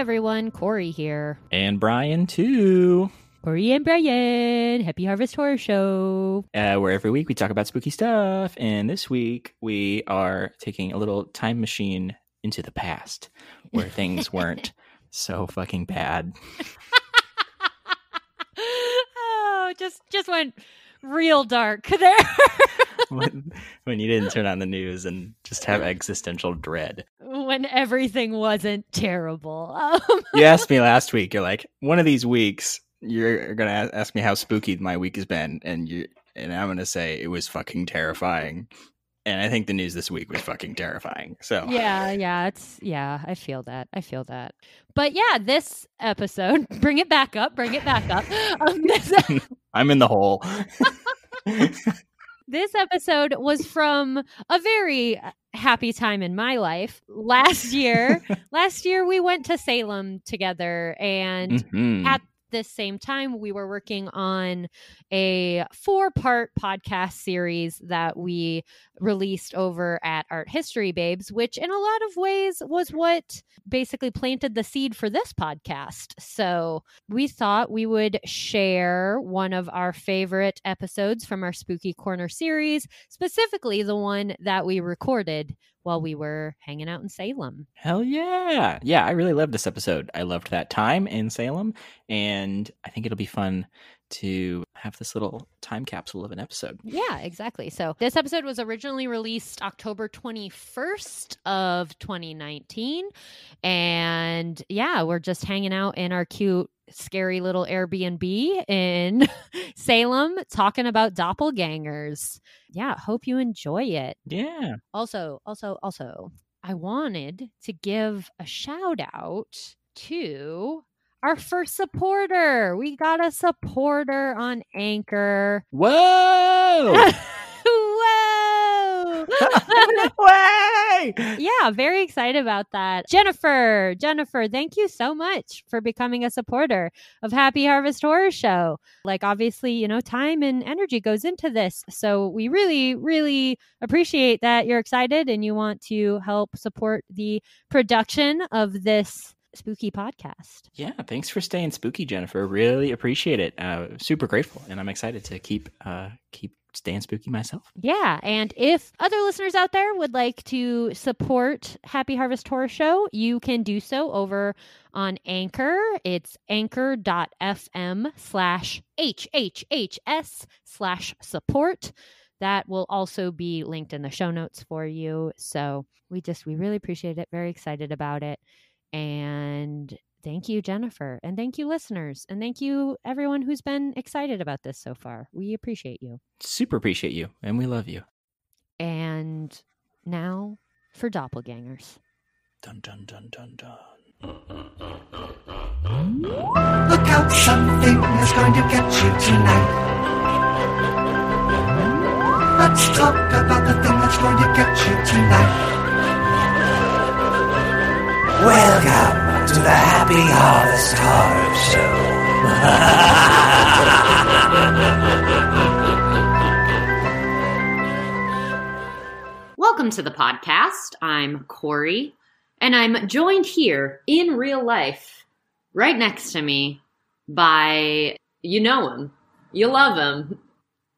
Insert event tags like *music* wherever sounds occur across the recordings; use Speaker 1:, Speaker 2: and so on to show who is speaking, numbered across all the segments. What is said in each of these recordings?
Speaker 1: everyone, Corey here.
Speaker 2: And Brian, too.
Speaker 1: Corey and Brian, Happy Harvest Horror Show.
Speaker 2: Uh, where every week we talk about spooky stuff. And this week we are taking a little time machine into the past where things *laughs* weren't so fucking bad. *laughs*
Speaker 1: oh, just just went real dark *laughs* there.
Speaker 2: when, when you didn't turn on the news and just have *laughs* existential dread.
Speaker 1: when everything wasn't terrible. Um, *laughs*
Speaker 2: You asked me last week, you're like, one of these weeks, you're going to ask me how spooky my week has been. And you, and I'm going to say it was fucking terrifying. And I think the news this week was fucking terrifying. So
Speaker 1: yeah, yeah, it's yeah, I feel that. I feel that. But yeah, this episode, bring it back up, bring it back up. Um, this,
Speaker 2: I'm in the hole. *laughs*
Speaker 1: this episode was from a very happy time in my life. Last year, *laughs* last year we went to Salem together and
Speaker 2: Mhm.
Speaker 1: at the same time we were working on a four part podcast series that we released over at art history babes which in a lot of ways was what basically planted the seed for this podcast so we thought we would share one of our favorite episodes from our spooky corner series specifically the one that we recorded while we were hanging out in salem
Speaker 2: Hell yeah. Yeah, I really loved this episode. I loved that time in Salem. And I think it'll be fun to have this little time capsule of an episode.
Speaker 1: Yeah, exactly. So this episode was originally released October 21st of 2019 and yeah, we're just hanging out in our cute scary little Airbnb in *laughs* Salem talking about doppelgangers. Yeah, hope you enjoy it.
Speaker 2: Yeah.
Speaker 1: Also, also, also, I wanted to give a shout out to our first supporter. We got a supporter on Anchor.
Speaker 2: Whoa! *laughs*
Speaker 1: Whoa! *laughs* *laughs*
Speaker 2: Way!
Speaker 1: yeah, very excited about that. Jennifer, Jennifer, thank you so much for becoming a supporter of Happy Harvest Horror Show. Like, obviously, you know, time and energy goes into this. So we really, really appreciate that you're excited and you want to help support the production of this spooky podcast.
Speaker 2: Yeah, thanks for staying spooky, Jennifer. Really appreciate it. Uh, super grateful, and I'm excited to keep uh, keep staying spooky myself.
Speaker 1: Yeah. And if other listeners out there would like to support Happy Harvest Horror Show, you can do so over on Anchor. It's anchor.fm slash HHHS slash support. That will also be linked in the show notes for you. So we just, we really appreciate it. Very excited about it. And thank you, Jennifer. And thank you, listeners. And thank you, everyone who's been excited about this so far. We appreciate you.
Speaker 2: Super appreciate you, and we love you.
Speaker 1: And now for doppelgangers.
Speaker 2: Dun dun dun dun dun.
Speaker 3: Look out, something is going to get you tonight. Let's talk about the thing that's going to get you tonight. Welcome to the Happy Harvest Horror
Speaker 4: Welcome to the podcast. I'm Corey, and I'm joined here in real life, right next to me, by you know him, you love him,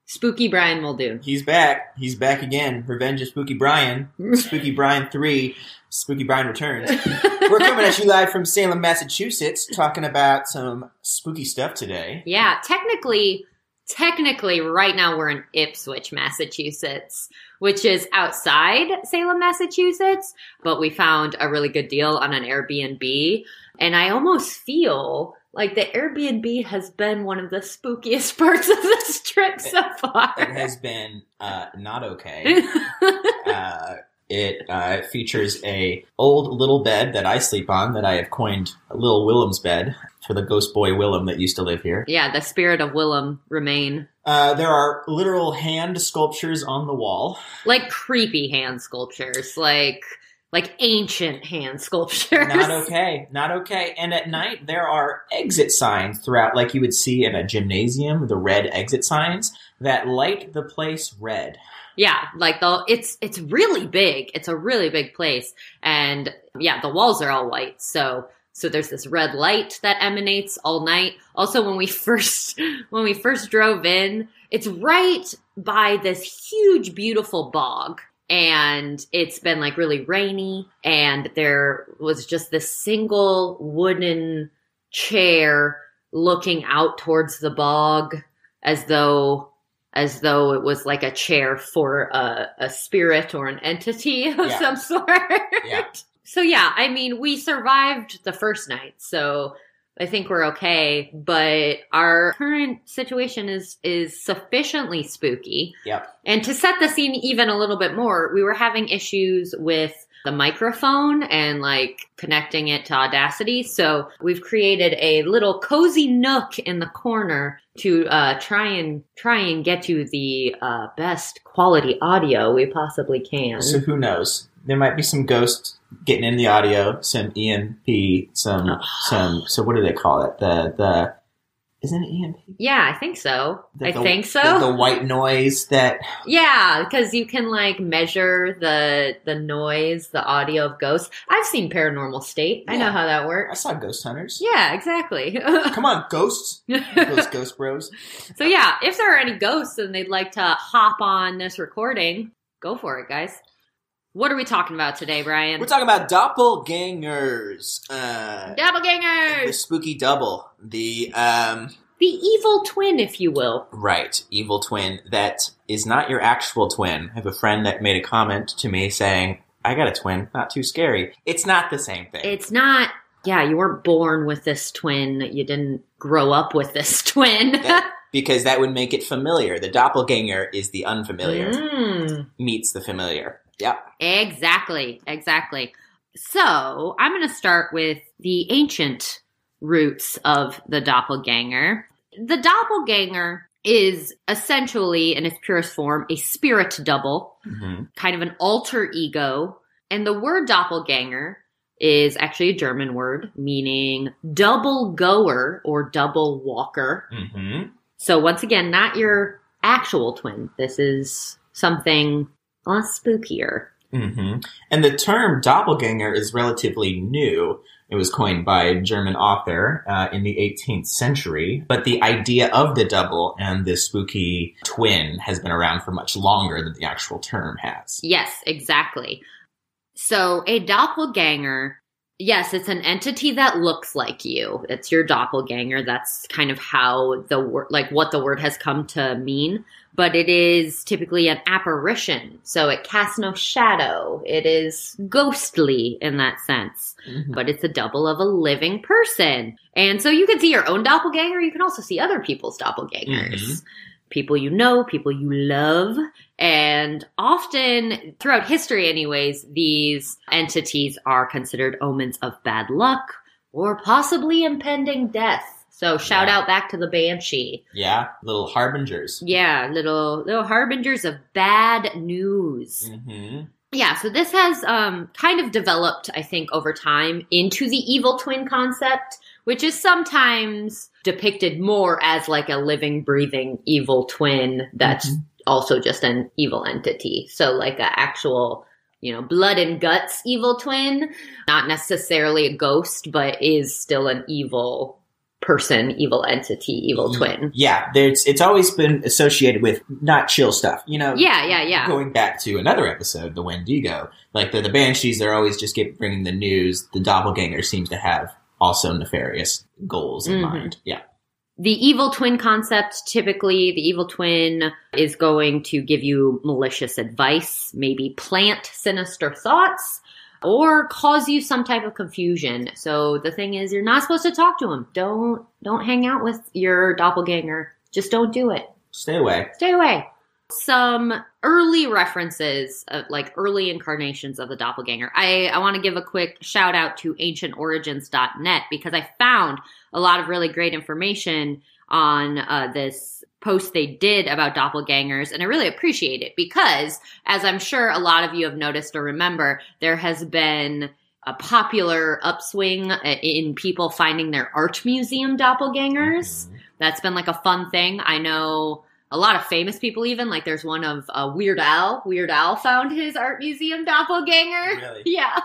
Speaker 4: Spooky Brian Muldoon.
Speaker 5: He's back. He's back again. Revenge of Spooky Brian. *laughs* Spooky Brian 3. Spooky Brian returns. *laughs* We're coming at you live from Salem, Massachusetts, talking about some spooky stuff today.
Speaker 4: Yeah, technically, technically, right now we're in Ipswich, Massachusetts, which is outside Salem, Massachusetts, but we found a really good deal on an Airbnb. And I almost feel like the Airbnb has been one of the spookiest *laughs* parts of this trip so far.
Speaker 5: It has been uh, not okay. *laughs* Uh, it uh, features a old little bed that I sleep on that I have coined Little Willem's bed for the ghost boy Willem that used to live here.
Speaker 4: yeah, the spirit of Willem remain.
Speaker 5: Uh, there are literal hand sculptures on the wall.
Speaker 4: Like creepy hand sculptures, like like ancient hand sculptures.
Speaker 5: Not *laughs* okay. Not okay. And at night, there are exit signs throughout, like you would see in a gymnasium, the red exit signs that light the place red.
Speaker 4: Yeah, like the it's it's really big. It's a really big place, and yeah, the walls are all white. So
Speaker 1: So there's this red light that emanates all night. Also, when we *laughs* first when we first drove in, it's right by this huge, beautiful bog. And it's been like really rainy, and there was just this single wooden chair looking out towards the bog as though as though it was like a chair for a, a spirit or an entity of
Speaker 2: Yeah.
Speaker 1: some sort.
Speaker 2: Yeah.
Speaker 1: So yeah, I mean, we survived the first night, so I think we're okay. But our current situation is is sufficiently spooky.
Speaker 2: Yep.
Speaker 1: And to set the scene even a little bit more, we were having issues with the microphone and like connecting it to Audacity. So we've created a little cozy nook in the corner to uh, try and try and get you the uh, best quality audio we possibly can.
Speaker 2: So who knows? There might be some ghosts getting in the audio, some EMP, some
Speaker 1: Oh.
Speaker 2: some. So what do they call it? The the isn't it EMP?
Speaker 1: yeah, I think so.
Speaker 2: The-
Speaker 1: I
Speaker 2: the-
Speaker 1: think so.
Speaker 2: The, the white noise that
Speaker 1: Yeah, because you can like measure the the noise, the audio of ghosts. I've seen Paranormal State. I know how that works.
Speaker 2: I saw Ghost Hunters.
Speaker 1: Yeah, exactly. *laughs*
Speaker 2: Come on, ghosts! Those ghost bros. *laughs*
Speaker 1: so yeah, if there are any ghosts and they'd like to hop on this recording, go for it, guys. What are we talking about today, Brian?
Speaker 2: We're talking about doppelgangers. Uh, the spooky double. The um,
Speaker 1: the evil twin, if you will.
Speaker 2: right evil twin that is not your actual twin. I have a friend that made a comment to me saying, "I got a twin. Not too scary. It's not the same thing."
Speaker 1: It's not. Yeah, you weren't born with this twin. You didn't grow up with this *laughs* twin.
Speaker 2: That- because that would make it familiar. The doppelganger is the unfamiliar
Speaker 1: Mm.
Speaker 2: meets the familiar. Yep.
Speaker 1: Exactly, exactly. So I'm going to start with the ancient roots of the doppelganger. The doppelganger is essentially, in its purest form, a spirit double,
Speaker 2: hmm
Speaker 1: kind of an alter ego. And the word doppelganger is actually a German word meaning double goer or double walker.
Speaker 2: hmm
Speaker 1: So once again, not your actual twin. This is something a lot spookier.
Speaker 2: hmm And the term doppelganger is relatively new. It was coined by a German author uh, in the 18th century, but the idea of the double and the spooky twin has been around for much longer than the actual term has.
Speaker 1: Yes, exactly. So a doppelganger, yes, it's an entity that looks like you. It's your doppelganger. That's kind of how the word, like what the word has come to mean. But it is typically an apparition. So it casts no shadow. It is ghostly in that sense.
Speaker 2: Mhm.
Speaker 1: But it's a double of a living person. And so you can see your own doppelganger. You can also see other people's doppelgangers.
Speaker 2: Mhm.
Speaker 1: People you know, people you love. And often throughout history, anyways, these entities are considered omens of bad luck or possibly impending death. So shout
Speaker 2: Yeah.
Speaker 1: out back to the banshee.
Speaker 2: Yeah, little harbingers.
Speaker 1: Yeah, little little harbingers of bad news.
Speaker 2: hmm
Speaker 1: Yeah, so this has um, kind of developed, I think, over time into the evil twin concept, which is sometimes depicted more as like a living, breathing evil twin that's
Speaker 2: Mhm.
Speaker 1: also just an evil entity. So, like a actual, you know, blood and guts evil twin, not necessarily a ghost, but is still an evil person, evil entity, evil twin.
Speaker 2: Yeah, there's it's always been associated with not chill stuff. You know,
Speaker 1: Yeah, yeah, yeah.
Speaker 2: Going back to another episode, the Wendigo, like the, the Banshees, they're always just get, bringing the news. The Doppelganger seems to have also nefarious goals in
Speaker 1: Mhm.
Speaker 2: mind. Yeah.
Speaker 1: The evil twin concept, typically, the evil twin is going to give you malicious advice, maybe plant sinister thoughts, or cause you some type of confusion. So the thing is, you're not supposed to talk to him. Don't don't hang out with your doppelganger. Just don't do it.
Speaker 2: Stay away.
Speaker 1: Stay away. Some early references, of, like early incarnations of the doppelganger. I, I want to give a quick shout out to ancientorigins.net because I found a lot of really great information on uh, this post they did about doppelgangers, and I really appreciate it because, as I'm sure a lot of you have noticed or remember, there has been a popular upswing uh, in people finding their art museum doppelgangers. That's been like a fun thing. I know a lot of famous people even like there's one of uh, Weird Al. Weird Al found his art museum doppelganger.
Speaker 2: Really? *laughs*
Speaker 1: Yeah.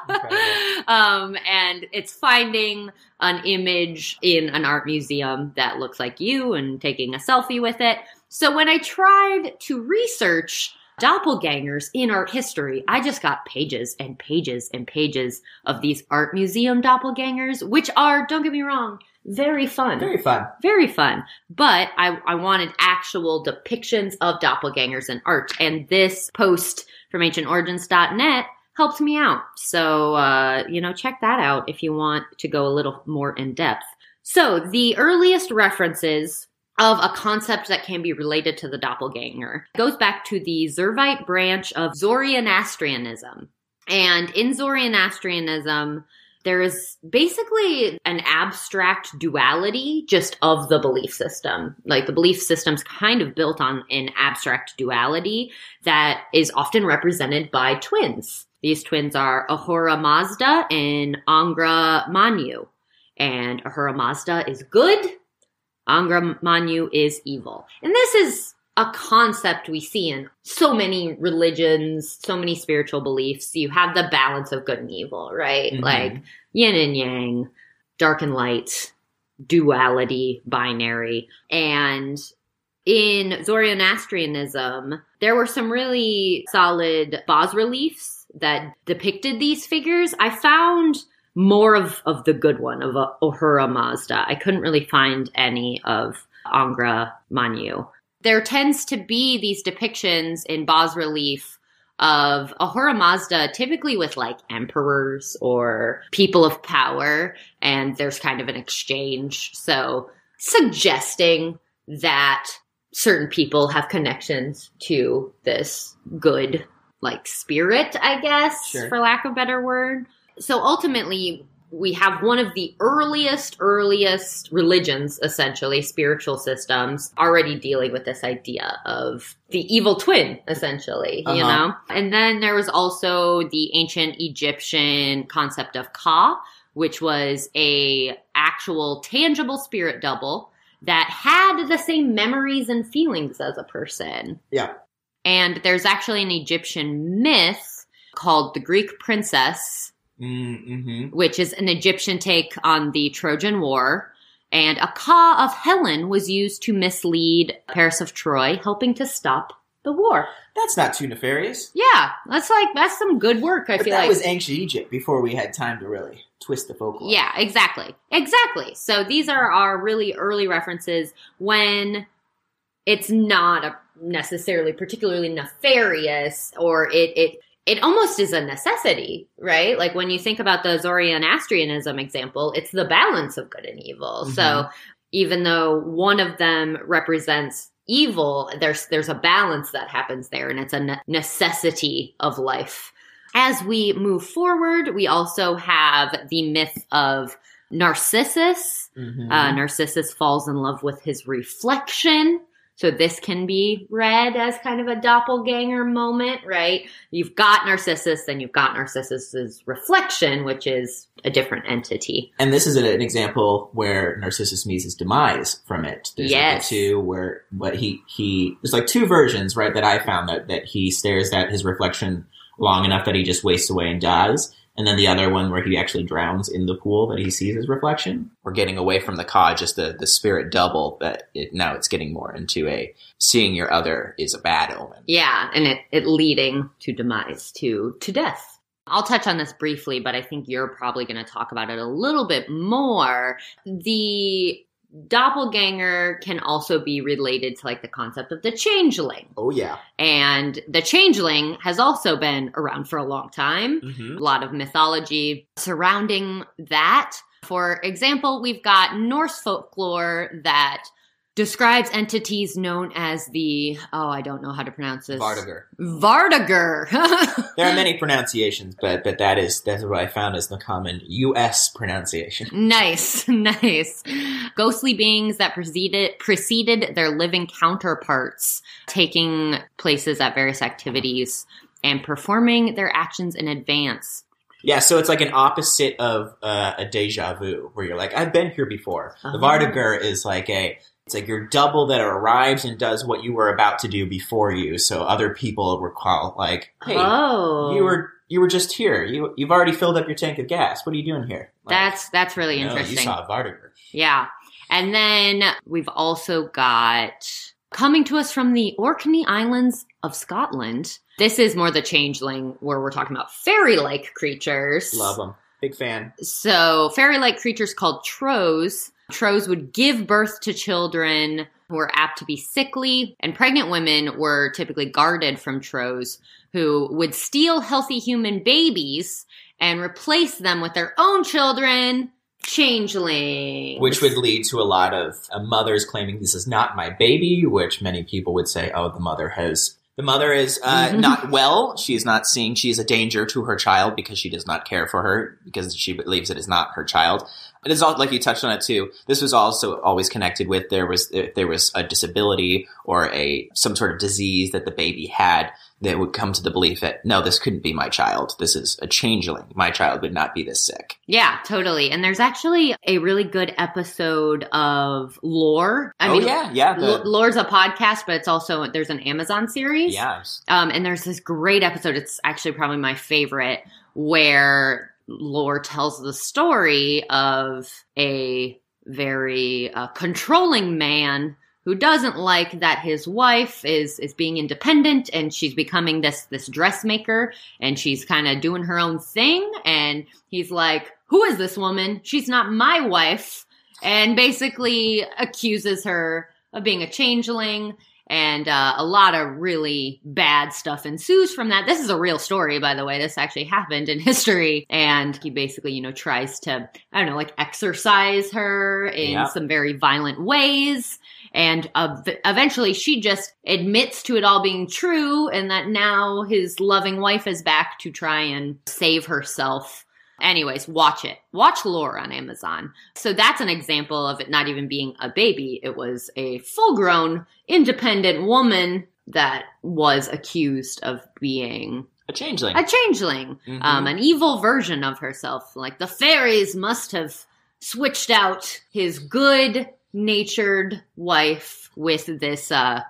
Speaker 1: Um, and it's finding an image in an art museum that looks like you and taking a selfie with it. So when I tried to research doppelgangers in art history, I just got pages and pages and pages of these art museum doppelgangers, which are, don't get me wrong, very fun
Speaker 2: Very fun.
Speaker 1: very fun. But I, I wanted actual depictions of doppelgangers in art. And this post from ancientorigins.net helped me out. So, uh, you know, check that out if you want to go a little more in depth. So, the earliest references of a concept that can be related to the doppelganger goes back to the Zervite branch of Zoroastrianism. And in Zoroastrianism, there is basically an abstract duality just of the belief system. Like the belief system's kind of built on an abstract duality that is often represented by twins. These twins are Ahura Mazda and Angra Mainyu. And Ahura Mazda is good, Angra Mainyu is evil. And this is a concept we see in so many religions, so many spiritual beliefs. You have the balance of good and evil, right?
Speaker 2: Mhm.
Speaker 1: Like yin and yang, dark and light, duality, binary. And in Zoroastrianism, there were some really solid bas reliefs that depicted these figures. I found more of, of the good one of uh, Ahura Mazda. I couldn't really find any of Angra Mainyu. There tends to be these depictions in bas relief of Ahura Mazda, typically with like emperors or people of power, and there's kind of an exchange. So, suggesting that certain people have connections to this good, like spirit, I guess,
Speaker 2: Sure.
Speaker 1: for lack of a better word. So, ultimately, we have one of the earliest, earliest religions, essentially, spiritual systems, already dealing with this idea of the evil twin, essentially, you
Speaker 2: Uh-huh.
Speaker 1: know? And then there was also the ancient Egyptian concept of Ka, which was a actual tangible spirit double that had the same memories and feelings as a person.
Speaker 2: Yeah.
Speaker 1: And there's actually an Egyptian myth called the Greek princess
Speaker 2: Mm-hmm.
Speaker 1: which is an Egyptian take on the Trojan War. And a Ka of Helen was used to mislead Paris of Troy, helping to stop the war.
Speaker 2: That's not too nefarious.
Speaker 1: Yeah, that's like that's some good work. I
Speaker 2: But
Speaker 1: feel
Speaker 2: that
Speaker 1: like.
Speaker 2: That was ancient Egypt before we had time to really twist the folklore.
Speaker 1: yeah, exactly, exactly. So these are our really early references when it's not a necessarily particularly nefarious, or it it it almost is a necessity, right? Like when you think about the Zoroastrianism example, it's the balance of good and evil. So
Speaker 2: Mhm.
Speaker 1: even though one of them represents evil, there's there's a balance that happens there, and it's a ne- necessity of life. As we move forward, we also have the myth of Narcissus.
Speaker 2: Mhm.
Speaker 1: Uh, Narcissus falls in love with his reflection. So this can be read as kind of a doppelganger moment, right? You've got Narcissus, then you've got Narcissus's reflection, which is a different entity.
Speaker 2: and this is an, example where Narcissus meets his demise from it. There's
Speaker 1: Yes.
Speaker 2: like two where, but he he there's like two versions, right? That I found that that he stares at his reflection long enough that he just wastes away and dies. And then the other one where he actually drowns in the pool that he sees his reflection. We're getting away from the Ka, just the, the spirit double, but it, now it's getting more into a seeing your other is a bad omen.
Speaker 1: Yeah, and it, it leading to demise, to to death. I'll touch on this briefly, but I think you're probably going to talk about it a little bit more. The doppelganger can also be related to like the concept of the changeling.
Speaker 2: Oh yeah.
Speaker 1: And the changeling has also been around for a long time.
Speaker 2: Mm-hmm.
Speaker 1: A lot of mythology surrounding that. For example, we've got Norse folklore that describes entities known as the, oh, I don't know how to pronounce this.
Speaker 2: Vartiger.
Speaker 1: Vartiger. *laughs*
Speaker 2: There are many pronunciations, but but that is that's what I found is the common U.S. pronunciation.
Speaker 1: Nice, *laughs* nice. Ghostly beings that preceded preceded their living counterparts, taking places at various activities and performing their actions in advance.
Speaker 2: Yeah, so it's like an opposite of uh, a deja vu, where you're like, I've been here before. The
Speaker 1: Oh.
Speaker 2: Vartiger is like a, it's like your double that arrives and does what you were about to do before you, so other people recall, like, hey,
Speaker 1: oh,
Speaker 2: you were you were just here. You you've already filled up your tank of gas. What are you doing here? Like,
Speaker 1: that's that's really
Speaker 2: no,
Speaker 1: interesting.
Speaker 2: You saw a Vartiger.
Speaker 1: Yeah. And then we've also got coming to us from the Orkney Islands of Scotland. This is more the changeling where we're talking about fairy like creatures.
Speaker 2: Love them. Big fan.
Speaker 1: So, fairy like creatures called Trows. Trows would give birth to children who were apt to be sickly, and pregnant women were typically guarded from Trows who would steal healthy human babies and replace them with their own children, changelings.
Speaker 2: Which would lead to a lot of uh, mothers claiming this is not my baby, which many people would say, oh, the mother has. The mother is uh,
Speaker 1: Mhm.
Speaker 2: not well. She is not seeing she is a danger to her child because she does not care for her because she believes it is not her child. It is all like you touched on it too. This was also always connected with there was if there was a disability or a some sort of disease that the baby had that would come to the belief that no, this couldn't be my child. This is a changeling. My child would not be this sick.
Speaker 1: Yeah, totally. And there's actually a really good episode of Lore. I
Speaker 2: oh
Speaker 1: mean,
Speaker 2: yeah, yeah, the-
Speaker 1: Lore's a podcast, but it's also there's an Amazon series.
Speaker 2: yeah.
Speaker 1: Um, and there's this great episode. It's actually probably my favorite, where Lore tells the story of a very uh, controlling man who doesn't like that his wife is is being independent and she's becoming this this dressmaker and she's kind of doing her own thing. And he's like who is this woman? She's not my wife. And basically accuses her of being a changeling and uh, a lot of really bad stuff ensues from that. This is a real story, by the way. This actually happened in *laughs* history, and he basically, you know, tries to, I don't know, like exercise her in
Speaker 2: Yeah.
Speaker 1: some very violent ways. And uh, eventually, she just admits to it all being true, and that now his loving wife is back to try and save herself. Anyways, watch it. Watch Lore on Amazon. So that's an example of it not even being a baby. It was a full grown, independent woman that was accused of being
Speaker 2: A changeling.
Speaker 1: a changeling,
Speaker 2: Mhm.
Speaker 1: um, an evil version of herself. Like the fairies must have switched out his good natured wife with this, uh,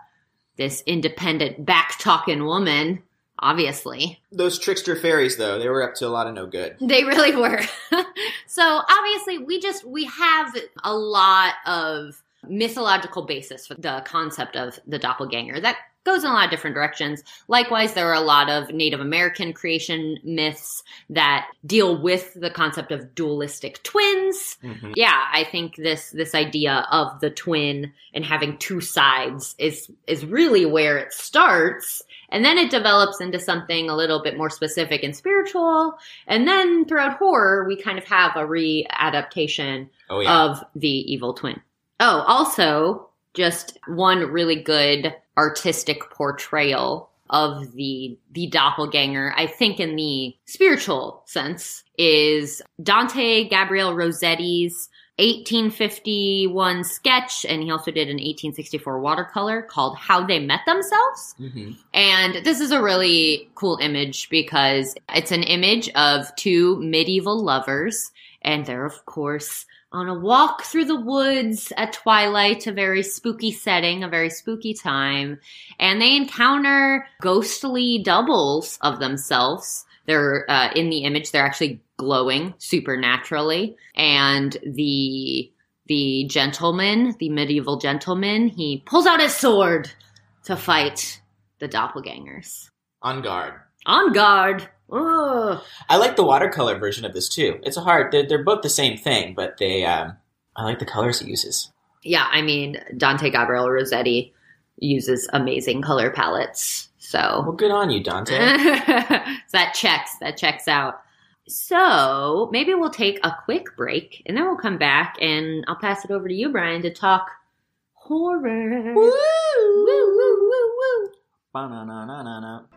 Speaker 1: this independent back talking woman, obviously.
Speaker 2: Those trickster fairies, though, they were up to a lot of no good. *laughs*
Speaker 1: They really were. *laughs* so obviously we just we have a lot of mythological basis for the concept of the doppelganger. That goes in a lot of different directions. Likewise, there are a lot of Native American creation myths that deal with the concept of dualistic twins.
Speaker 2: Mhm.
Speaker 1: Yeah, I think this this idea of the twin and having two sides is is really where it starts. And then it develops into something a little bit more specific and spiritual. And then throughout horror, we kind of have a readaptation
Speaker 2: Oh yeah.
Speaker 1: of the evil twin. Oh, also, just one really good artistic portrayal of the the doppelganger, I think in the spiritual sense, is Dante Gabriel Rossetti's 1851 sketch, and he also did an 1864 watercolor called How They Met Themselves.
Speaker 2: hmm
Speaker 1: And this is a really cool image because it's an image of two medieval lovers, and they're, of course, on a walk through the woods at twilight, a very spooky setting, a very spooky time, and they encounter ghostly doubles of themselves. They're uh, in the image, they're actually glowing supernaturally, and the the gentleman, the medieval gentleman, he pulls out his sword to fight the doppelgangers.
Speaker 2: On guard.
Speaker 1: On guard. Ugh.
Speaker 2: I like the watercolor version of this too. It's a hard. They're, they're both the same thing, but they. Um, I like the colors he uses.
Speaker 1: Yeah, I mean, Dante Gabriel Rossetti uses amazing color palettes. So well,
Speaker 2: good on you, Dante. *laughs*
Speaker 1: that checks. That checks out. So maybe we'll take a quick break and then we'll come back and I'll pass it over to you, Brian, to talk horror. Woo, woo, woo, woo.
Speaker 2: Ba-na-na-na-na-na.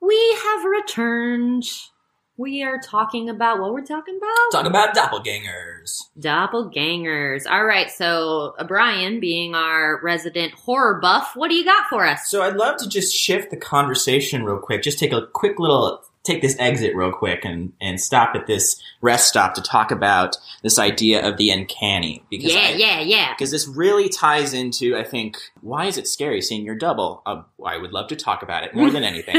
Speaker 1: We have returned. We are talking about what we're talking about?
Speaker 2: Talk about doppelgangers.
Speaker 1: Doppelgangers. All right, so uh, Brian, being our resident horror buff, what do you got for us?
Speaker 2: So I'd love to just shift the conversation real quick. Just take a quick little take this exit real quick and and stop at this rest stop to talk about this idea of the uncanny because
Speaker 1: Yeah,
Speaker 2: I,
Speaker 1: yeah, yeah.
Speaker 2: because this really ties into I think why is it scary seeing your double? Uh, I would love to talk about it more than anything.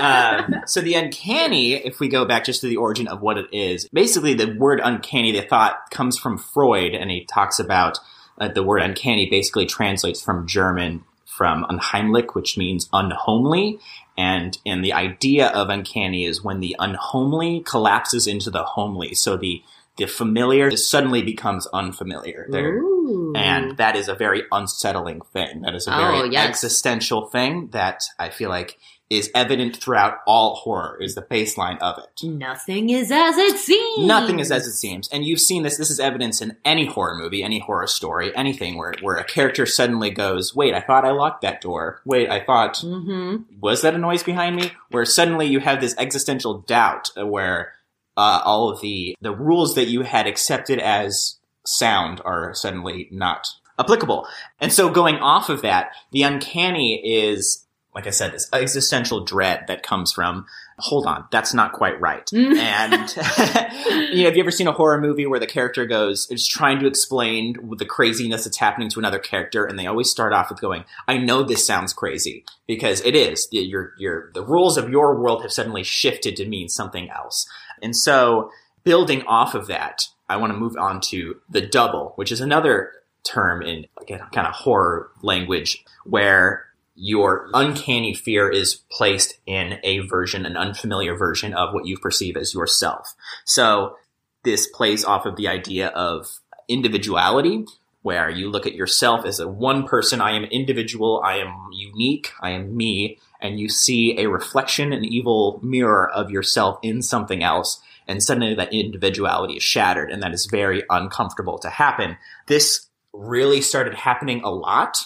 Speaker 2: um, *laughs* so the uncanny, if we go back just to the origin of what it is, basically the word uncanny, the thought comes from Freud, and he talks about uh, the word uncanny basically translates from German from unheimlich, which means unhomely. And, and the idea of uncanny is when the unhomely collapses into the homely. So the, the familiar suddenly becomes unfamiliar. There,
Speaker 1: Ooh.
Speaker 2: and that is a very unsettling thing. That is a
Speaker 1: Oh,
Speaker 2: very
Speaker 1: yes.
Speaker 2: existential thing that I feel like is evident throughout all horror. Is the baseline of it.
Speaker 1: Nothing is as it seems.
Speaker 2: Nothing is as it seems, and you've seen this. This is evidence in any horror movie, any horror story, anything where where a character suddenly goes, "Wait, I thought I locked that door. Wait, I thought
Speaker 1: Mm-hmm.
Speaker 2: was that a noise behind me?" Where suddenly you have this existential doubt, where uh, all of the the rules that you had accepted as sound are suddenly not applicable. And so going off of that, the uncanny is, like I said, this existential dread that comes from, hold on, that's not quite right. *laughs* Mm. and, *laughs* you know, have you ever seen a horror movie where the character goes, is trying to explain the craziness that's happening to another character, and they always start off with going, I know this sounds crazy, because it is. Your, your, the rules of your world have suddenly shifted to mean something else. And so, building off of that, I want to move on to the double, which is another term in again kind of horror language where your uncanny fear is placed in a version, an unfamiliar version of what you perceive as yourself. So this plays off of the idea of individuality, where you look at yourself as a one person. I am individual. I am unique. I am me. And you see a reflection, an evil mirror of yourself in something else. And suddenly that individuality is shattered. And that is very uncomfortable to happen. This really started happening a lot.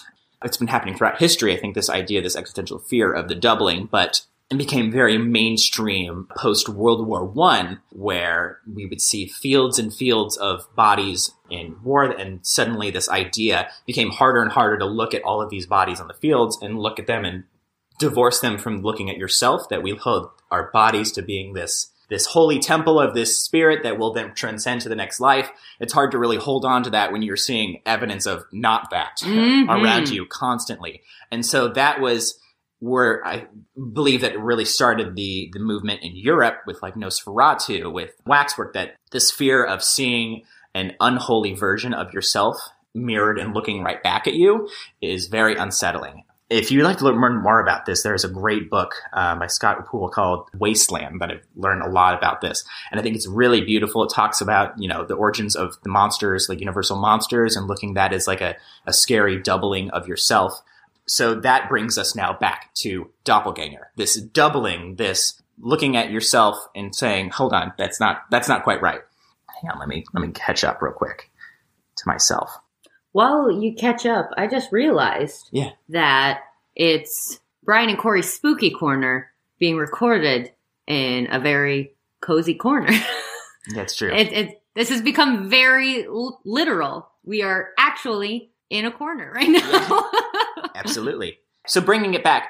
Speaker 2: It's been happening throughout history. I think this idea, this existential fear of the doubling, but it became very mainstream post World War One, where we would see fields and fields of bodies in war, and suddenly this idea became harder and harder to look at all of these bodies on the fields and look at them and divorce them from looking at yourself. That we hold our bodies to being this this holy temple of this spirit that will then transcend to the next life. It's hard to really hold on to that when you're seeing evidence of not that
Speaker 1: Mhm.
Speaker 2: around you constantly. And so that was where I believe that it really started the the movement in Europe with like Nosferatu, with waxwork, that this fear of seeing an unholy version of yourself mirrored and looking right back at you is very unsettling. If you'd like to learn more about this, there's a great book uh, by Scott Poole called Wasteland that I've learned a lot about this, and I think it's really beautiful. It talks about you know the origins of the monsters, like universal monsters, and looking that as like a, a scary doubling of yourself. So that brings us now back to doppelganger. This doubling, this looking at yourself and saying, "Hold on, that's not that's not quite right." Hang on, let me let me catch up real quick to myself.
Speaker 1: While you catch up, I just realized
Speaker 2: Yeah.
Speaker 1: that it's Brian and Corey's spooky corner being recorded in a very cozy corner. *laughs*
Speaker 2: That's true.
Speaker 1: it, it, this has become very l- literal. We are actually in a corner right now. *laughs*
Speaker 2: Absolutely. So bringing it back,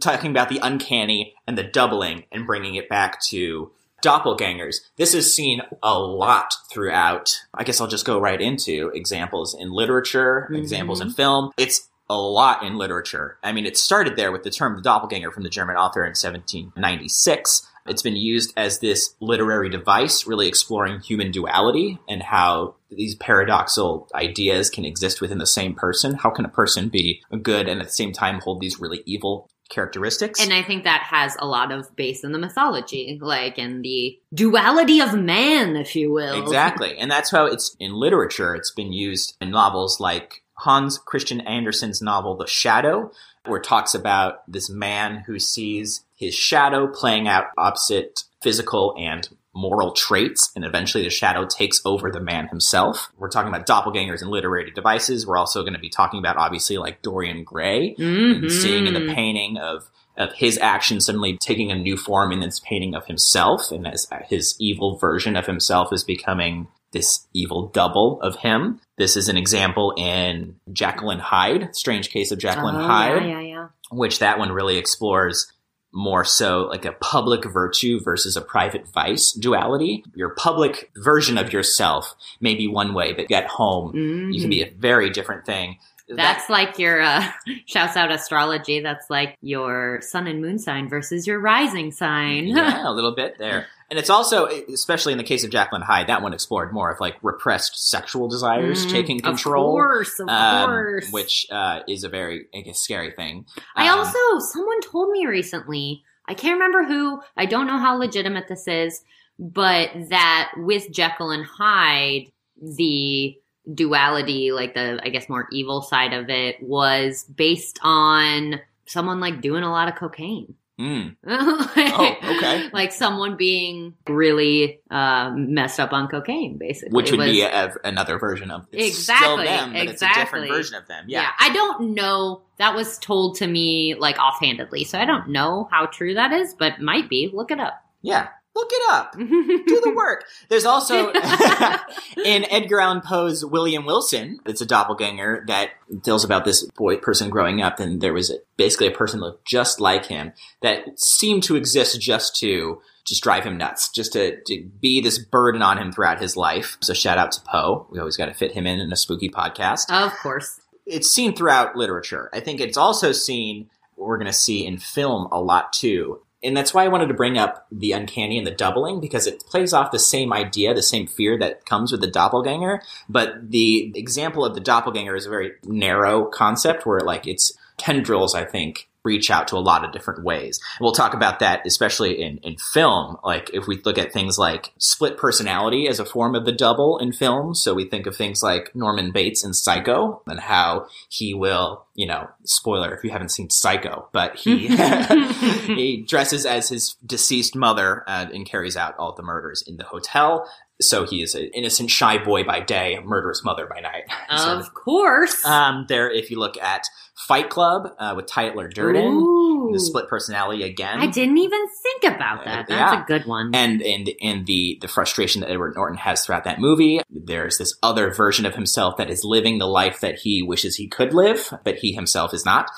Speaker 2: talking about the uncanny and the doubling, and bringing it back to doppelgangers. This is seen a lot throughout. I guess I'll just go right into examples in literature,
Speaker 1: Mhm.
Speaker 2: examples in film. It's a lot in literature. I mean, it started there with the term the doppelganger from the German author in 1796. It's been used as this literary device, really exploring human duality and how these paradoxal ideas can exist within the same person. How can a person be good and at the same time hold these really evil characteristics.
Speaker 1: And I think that has a lot of base in the mythology, like in the duality of man, if you will.
Speaker 2: Exactly. *laughs* And that's how it's in literature. It's been used in novels like Hans Christian Andersen's novel, The Shadow, where it talks about this man who sees his shadow playing out opposite physical and moral traits, and eventually the shadow takes over the man himself. We're talking about doppelgangers and literary devices. We're also going to be talking about, obviously, like Dorian Gray,
Speaker 1: Mhm.
Speaker 2: and seeing in the painting of of his action suddenly taking a new form in this painting of himself, and as his evil version of himself is becoming this evil double of him. This is an example in Jekyll and Hyde, Strange Case of Jekyll and
Speaker 1: Oh,
Speaker 2: Hyde,
Speaker 1: Yeah, yeah, yeah.
Speaker 2: which that one really explores more so like a public virtue versus a private vice duality. Your public version of yourself may be one way, but at home, you can be mm. a very different thing.
Speaker 1: That's like your uh, *laughs* shouts out astrology. That's like your sun and moon sign versus your rising sign. *laughs*
Speaker 2: yeah, a little bit there. And it's also, especially in the case of Jekyll and Hyde, that one explored more of like repressed sexual desires
Speaker 1: Mm,
Speaker 2: taking control.
Speaker 1: Of course, of
Speaker 2: um,
Speaker 1: course.
Speaker 2: which uh, is a very, scary thing.
Speaker 1: I
Speaker 2: Um,
Speaker 1: also, someone told me recently, I can't remember who, I don't know how legitimate this is, but that with Jekyll and Hyde, the duality, like the, I guess, more evil side of it, was based on someone like doing a lot of cocaine. *laughs*
Speaker 2: mm,
Speaker 1: oh,
Speaker 2: okay.
Speaker 1: Like someone being really uh, messed up on cocaine, basically.
Speaker 2: which would
Speaker 1: was-
Speaker 2: be a, another version of
Speaker 1: Exactly,
Speaker 2: still them, but it's a different
Speaker 1: exactly.
Speaker 2: version of them. Yeah.
Speaker 1: I don't know. That was told to me like offhandedly, so I don't know how true that is, but might be. Look it up.
Speaker 2: yeah, Look it up. Do the *laughs* work. There's also *laughs* in Edgar Allan Poe's William Wilson. It's a doppelganger that tells about this boy person growing up, and there was a, basically a person looked just like him that seemed to exist just to just drive him nuts, just to, to be this burden on him throughout his life. So shout out to Poe. We always got to fit him in in a spooky podcast
Speaker 1: of course.
Speaker 2: it's seen throughout literature. I think it's also seen, we're going to see in film a lot too. And that's why I wanted to bring up the uncanny and the doubling because it plays off the same idea, the same fear that comes with the doppelganger. But the example of the doppelganger is a very narrow concept where like its tendrils, I think, reach out to a lot of different ways. And we'll talk about that, especially in, in film. Like if we look at things like split personality as a form of the double in film. So we think of things like Norman Bates in Psycho and how he will, you know, spoiler if you haven't seen Psycho, but he, *laughs* *laughs* he dresses as his deceased mother uh, and carries out all the murders in the hotel. So he is an innocent shy boy by day, a murderous mother by night. *laughs*
Speaker 1: Of course.
Speaker 2: um, there, if you look at Fight Club uh, with Tyler Durden,
Speaker 1: Ooh.
Speaker 2: the split personality again,
Speaker 1: I didn't even think about that. That's
Speaker 2: Yeah.
Speaker 1: a good one.
Speaker 2: and and and the the frustration that Edward Norton has throughout that movie. There's this other version of himself that is living the life that he wishes he could live, but he himself is not.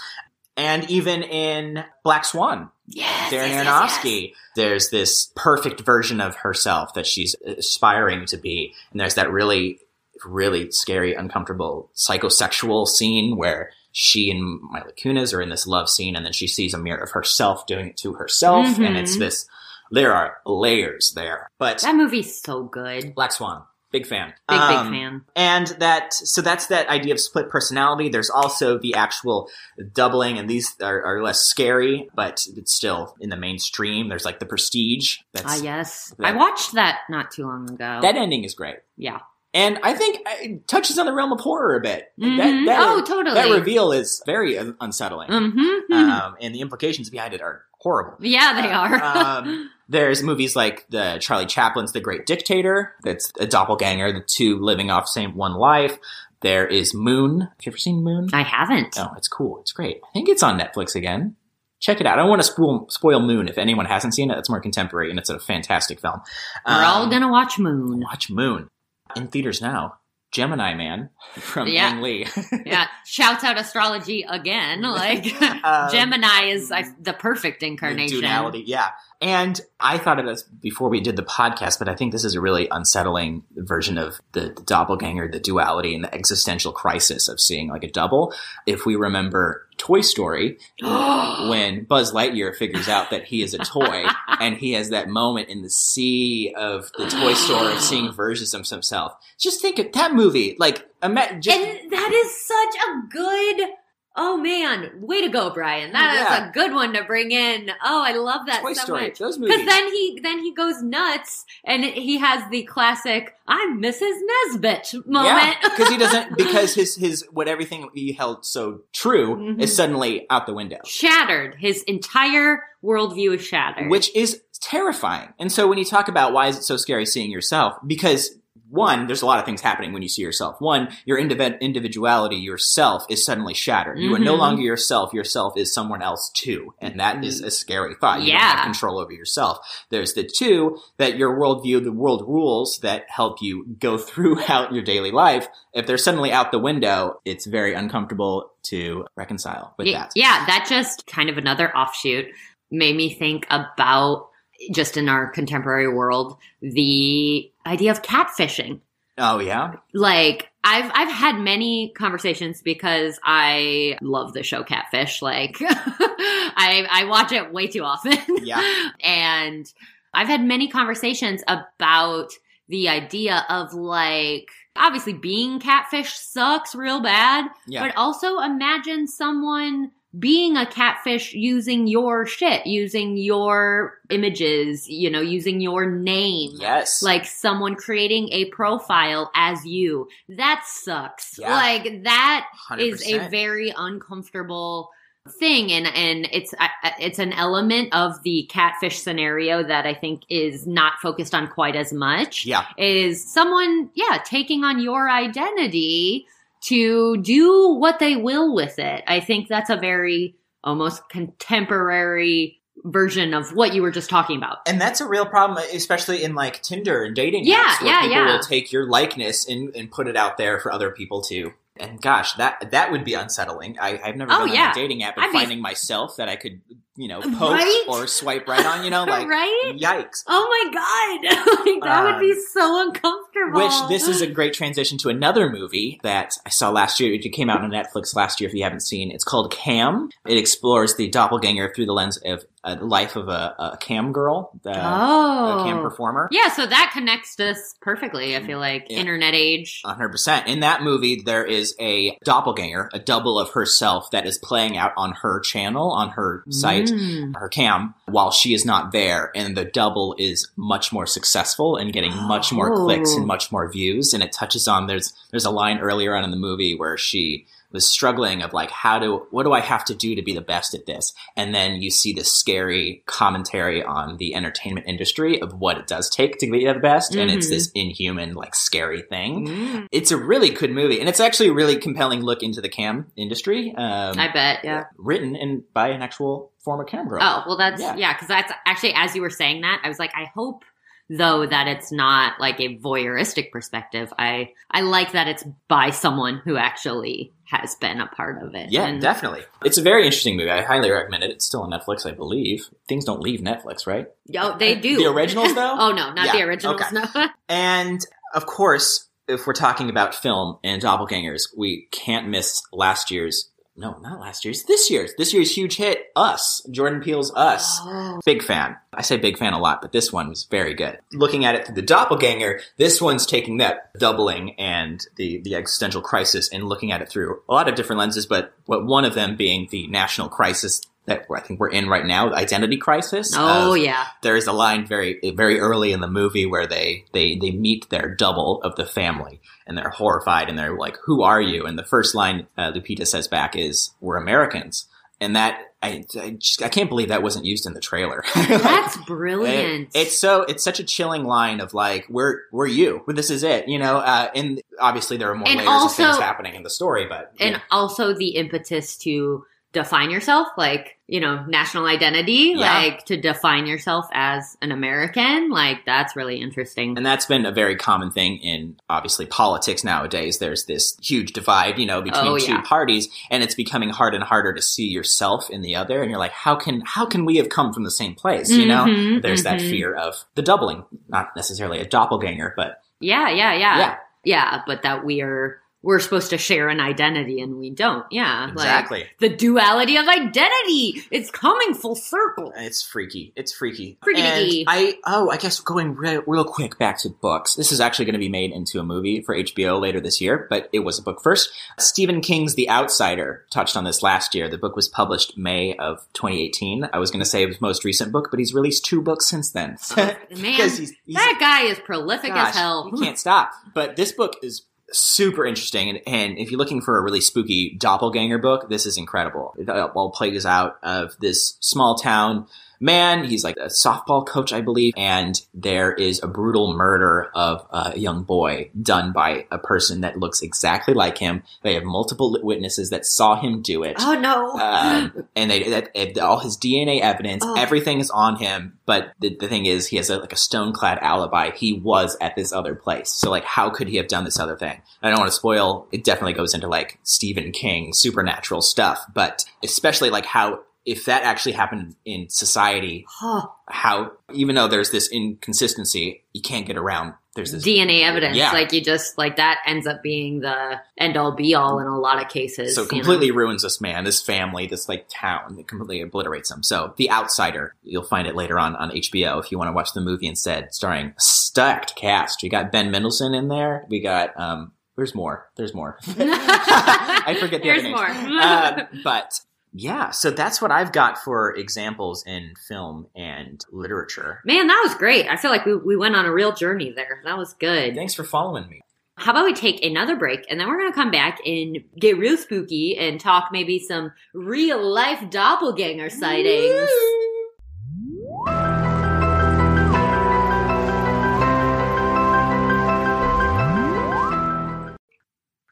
Speaker 2: And even in Black Swan,
Speaker 1: yes,
Speaker 2: Darren
Speaker 1: yes, yes,
Speaker 2: Aronofsky, there's this perfect version of herself that she's aspiring to be. And there's that really, really scary, uncomfortable psychosexual scene where she and Mila Kunis are in this love scene and then she sees a mirror of herself doing it to herself.
Speaker 1: Mhm.
Speaker 2: And it's this, there are layers there. But
Speaker 1: That movie's so good.
Speaker 2: Black Swan, big fan.
Speaker 1: Big,
Speaker 2: Um,
Speaker 1: big fan.
Speaker 2: and that so that's that idea of split personality there's also the actual doubling and these are, are less scary but it's still in the mainstream there's like the prestige
Speaker 1: Ah,
Speaker 2: that's
Speaker 1: yes.
Speaker 2: that-
Speaker 1: I watched that not too long ago.
Speaker 2: that ending is great
Speaker 1: yeah.
Speaker 2: And i think it touches on the realm of horror a bit
Speaker 1: Mhm.
Speaker 2: that, that,
Speaker 1: oh, totally.
Speaker 2: that reveal is very unsettling
Speaker 1: Mm-hmm.
Speaker 2: um, and the implications behind it are horrible
Speaker 1: yeah, they are.
Speaker 2: um, *laughs* there's movies like the Charlie Chaplin's The Great Dictator. That's a doppelganger, the two living off same one life. There is Moon. Have you ever seen Moon?
Speaker 1: I haven't.
Speaker 2: Oh, it's cool. It's great. I think it's on Netflix again. Check it out. I don't want to spoil, spoil Moon if anyone hasn't seen it. It's more contemporary and it's a fantastic film.
Speaker 1: We're all
Speaker 2: Um,
Speaker 1: gonna watch Moon.
Speaker 2: watch Moon in theaters now. Gemini Man from
Speaker 1: Yeah.
Speaker 2: Ang Lee. *laughs*
Speaker 1: Yeah, shouts out astrology again. Like *laughs*
Speaker 2: Um,
Speaker 1: Gemini is I, the perfect incarnation.
Speaker 2: The duality, yeah. And I thought of this before we did the podcast, but I think this is a really unsettling version of the, the doppelganger, the duality, and the existential crisis of seeing like a double. If we remember Toy Story, *gasps* when Buzz Lightyear figures out that he is a toy, *laughs* and he has that moment in the sea of the toy store of seeing *gasps* versions of himself. Just think of that movie, like ima- just,
Speaker 1: and that is such a good Oh man, way to go, Brian. That is
Speaker 2: Yeah.
Speaker 1: a good one to bring in. Oh, I love that
Speaker 2: Toy
Speaker 1: so
Speaker 2: Story,
Speaker 1: much.
Speaker 2: those movies.
Speaker 1: Because then he then he goes nuts and he has the classic "I'm Mrs. Nesbitt" moment.
Speaker 2: because he doesn't *laughs* because his his what everything he held so true
Speaker 1: Mhm.
Speaker 2: is suddenly out the window,
Speaker 1: shattered. His entire worldview is shattered.
Speaker 2: which is terrifying. And so when you talk about why is it so scary seeing yourself, because one, there's a lot of things happening when you see yourself. One, your indiv- individuality, yourself, is suddenly shattered. You are no
Speaker 1: Mhm.
Speaker 2: longer yourself. Yourself is someone else too, and that is a scary thought. You don't have control over yourself. There's the two that your worldview, the world rules that help you go *laughs* throughout your daily life. If they're suddenly out the window, it's very uncomfortable to reconcile with
Speaker 1: yeah,
Speaker 2: that.
Speaker 1: yeah, that just kind of another offshoot made me think about just in our contemporary world the idea of catfishing.
Speaker 2: Oh yeah,
Speaker 1: like I've I've had many conversations because I love the show Catfish. Like *laughs* I I watch it way too often.
Speaker 2: Yeah. *laughs*
Speaker 1: and I've had many conversations about the idea of like obviously being catfish sucks real bad,
Speaker 2: yeah.
Speaker 1: but also imagine someone being a catfish using your shit, using your images, you know, using your name
Speaker 2: yes.
Speaker 1: like someone creating a profile as you. That sucks.
Speaker 2: Yeah.
Speaker 1: Like that is a
Speaker 2: 100%.
Speaker 1: very uncomfortable thing and and it's it's an element of the catfish scenario that I think is not focused on quite as much
Speaker 2: yeah.
Speaker 1: is someone yeah taking on your identity to do what they will with it. I think that's a very almost contemporary version of what you were just talking about.
Speaker 2: And that's a real problem, especially in like Tinder and dating
Speaker 1: Yeah,
Speaker 2: apps, where
Speaker 1: yeah,
Speaker 2: people
Speaker 1: yeah.
Speaker 2: will take your likeness and, and put it out there for other people to. And gosh, that that would be unsettling. I, I've never
Speaker 1: Oh,
Speaker 2: done
Speaker 1: yeah.
Speaker 2: on a dating app and
Speaker 1: I'd be-
Speaker 2: finding myself that I could, you know, *laughs* poke
Speaker 1: Right?
Speaker 2: or swipe right on. You know, *laughs* like
Speaker 1: right?
Speaker 2: yikes.
Speaker 1: Oh my god! *laughs* like, that would be
Speaker 2: Um,
Speaker 1: so uncomfortable.
Speaker 2: Which this is a great transition to another movie that I saw last year. It came out on Netflix last year. If you haven't seen, it's called Cam. It explores the doppelganger through the lens of uh, the life of a, a cam girl, the,
Speaker 1: oh
Speaker 2: a cam performer.
Speaker 1: Yeah, so that connects us perfectly. I feel like
Speaker 2: Yeah.
Speaker 1: internet age.
Speaker 2: hundred percent. In that movie, there is a doppelganger, a double of herself that is playing out on her channel, on her site,
Speaker 1: Mm.
Speaker 2: her cam, while she is not there, and the double is much more successful and getting much more
Speaker 1: Oh.
Speaker 2: clicks and much more views. And it touches on there's there's a line earlier on in the movie where she was struggling of like how do what do I have to do to be the best at this? And then you see this scary commentary on the entertainment industry of what it does take to be the best, and it's
Speaker 1: Mhm.
Speaker 2: this inhuman, like scary thing
Speaker 1: Mm.
Speaker 2: it's a really good movie, and it's actually a really compelling look into the cam industry. Um,
Speaker 1: I bet, yeah.
Speaker 2: written in by an actual former cam girl.
Speaker 1: Oh, well, that's,
Speaker 2: Yeah.
Speaker 1: yeah, because that's actually, as you were saying that, I was like, I hope, though, that it's not like a voyeuristic perspective. I, I like that it's by someone who actually has been a part of it.
Speaker 2: yeah,
Speaker 1: And-
Speaker 2: definitely. It's a very interesting movie. I highly recommend it. It's still on Netflix, I believe. Things don't leave Netflix, right?
Speaker 1: Oh, they uh, do.
Speaker 2: The originals, though? *laughs*
Speaker 1: oh, no, not
Speaker 2: Yeah,
Speaker 1: the originals,
Speaker 2: okay.
Speaker 1: no. *laughs*
Speaker 2: And of course, if we're talking about film and doppelgangers, we can't miss last year's. No, not last year's. This year's. This year's huge hit, Us. Jordan Peele's Us.
Speaker 1: Oh.
Speaker 2: Big fan. I say big fan a lot, but this one was very good. Looking at it through the doppelganger, this one's taking that doubling and the, the existential crisis and looking at it through a lot of different lenses, but what one of them being the national crisis that I think we're in right now, the identity crisis.
Speaker 1: Oh, yeah.
Speaker 2: There is a line very very early in the movie where they they they meet their double of the family and they're horrified and they're like, "Who are you?" And the first line uh, Lupita says back is, "We're Americans." And that I I, just, I can't believe that wasn't used in the trailer. *laughs*
Speaker 1: That's
Speaker 2: It-
Speaker 1: brilliant.
Speaker 2: it's so it's such a chilling line of like we're we're you. This is it. You know. Uh, and obviously there are more
Speaker 1: And
Speaker 2: layers
Speaker 1: also-
Speaker 2: of things happening in the story, but
Speaker 1: and also the impetus to define yourself like you know national identity
Speaker 2: Yeah.
Speaker 1: like to define yourself as an american like that's really interesting
Speaker 2: And that's been a very common thing in obviously politics nowadays. There's this huge divide, you know, between
Speaker 1: Oh,
Speaker 2: two
Speaker 1: yeah.
Speaker 2: parties, and it's becoming harder and harder to see yourself in the other. And you're like, how can how can we have come from the same place? You know,
Speaker 1: Mhm,
Speaker 2: there's that
Speaker 1: mhm.
Speaker 2: fear of the doubling, not necessarily a doppelganger, but
Speaker 1: yeah yeah yeah
Speaker 2: yeah,
Speaker 1: yeah but that we are we're supposed to share an identity and we don't. Yeah. like,
Speaker 2: Exactly.
Speaker 1: the duality of identity. It's coming full circle.
Speaker 2: It's freaky. It's freaky.
Speaker 1: Freaky
Speaker 2: I oh, I guess going real, real quick back to books. This is actually going to be made into a movie for HBO later this year, but it was a book first. Stephen King's The Outsider touched on this last year. The book was published May of 2018. I was going to say his most recent book, but he's released two books since then.
Speaker 1: Oh, man, *laughs*
Speaker 2: Because he's, he's
Speaker 1: that guy is prolific
Speaker 2: Gosh,
Speaker 1: as hell.
Speaker 2: He can't stop. But this book is super interesting, and, and if you're looking for a really spooky doppelganger book, this is incredible. It all plays out of this small town man. He's like a softball coach, I believe, and there is a brutal murder of a young boy done by a person that looks exactly like him. They have multiple witnesses that saw him do it.
Speaker 1: Oh no.
Speaker 2: Um, and they that, all his DNA evidence,
Speaker 1: Oh.
Speaker 2: everything is on him. But the, the thing is, he has a, like a stone clad alibi. He was at this other place. So like, how could he have done this other thing? I don't want to spoil. It definitely goes into like Stephen King supernatural stuff, but especially like how if that actually happened in society,
Speaker 1: Oh,
Speaker 2: how even though there's this inconsistency, you can't get around. There's this
Speaker 1: DNA evidence.
Speaker 2: Yeah.
Speaker 1: Like you just like that ends up being the end all be all in a lot of cases.
Speaker 2: So it
Speaker 1: you know?
Speaker 2: completely ruins this man, this family, this like town. It completely obliterates him. So The Outsider, you'll find it later on on HBO if you want to watch the movie instead, starring stacked cast. We got Ben Mendelsohn in there. We got um. There's more. There's more. *laughs* *laughs* I forget the
Speaker 1: There's more.
Speaker 2: um, but yeah, so that's what I've got for examples in film and literature.
Speaker 1: Man, that was great. I feel like we, we went on a real journey there. That was good.
Speaker 2: Thanks for following me.
Speaker 1: How about we take another break and then we're going to come back and get real spooky and talk maybe some real life doppelganger sightings.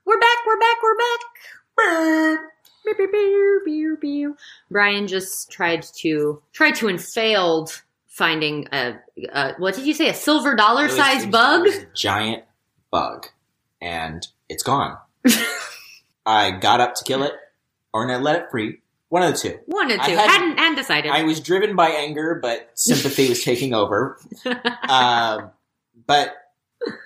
Speaker 1: We're back, we're back, we're back. Beep, Brian just tried to tried to and failed finding a, a what did you say a silver dollar
Speaker 2: It was-
Speaker 1: sized
Speaker 2: was-
Speaker 1: bug?
Speaker 2: it was a giant bug, and it's gone. *laughs* I got up to kill it, or I let it free. One of the two.
Speaker 1: One or two.
Speaker 2: I hadn't-
Speaker 1: hadn't hadn't decided.
Speaker 2: I was driven by anger, but sympathy was taking over. Um, *laughs* but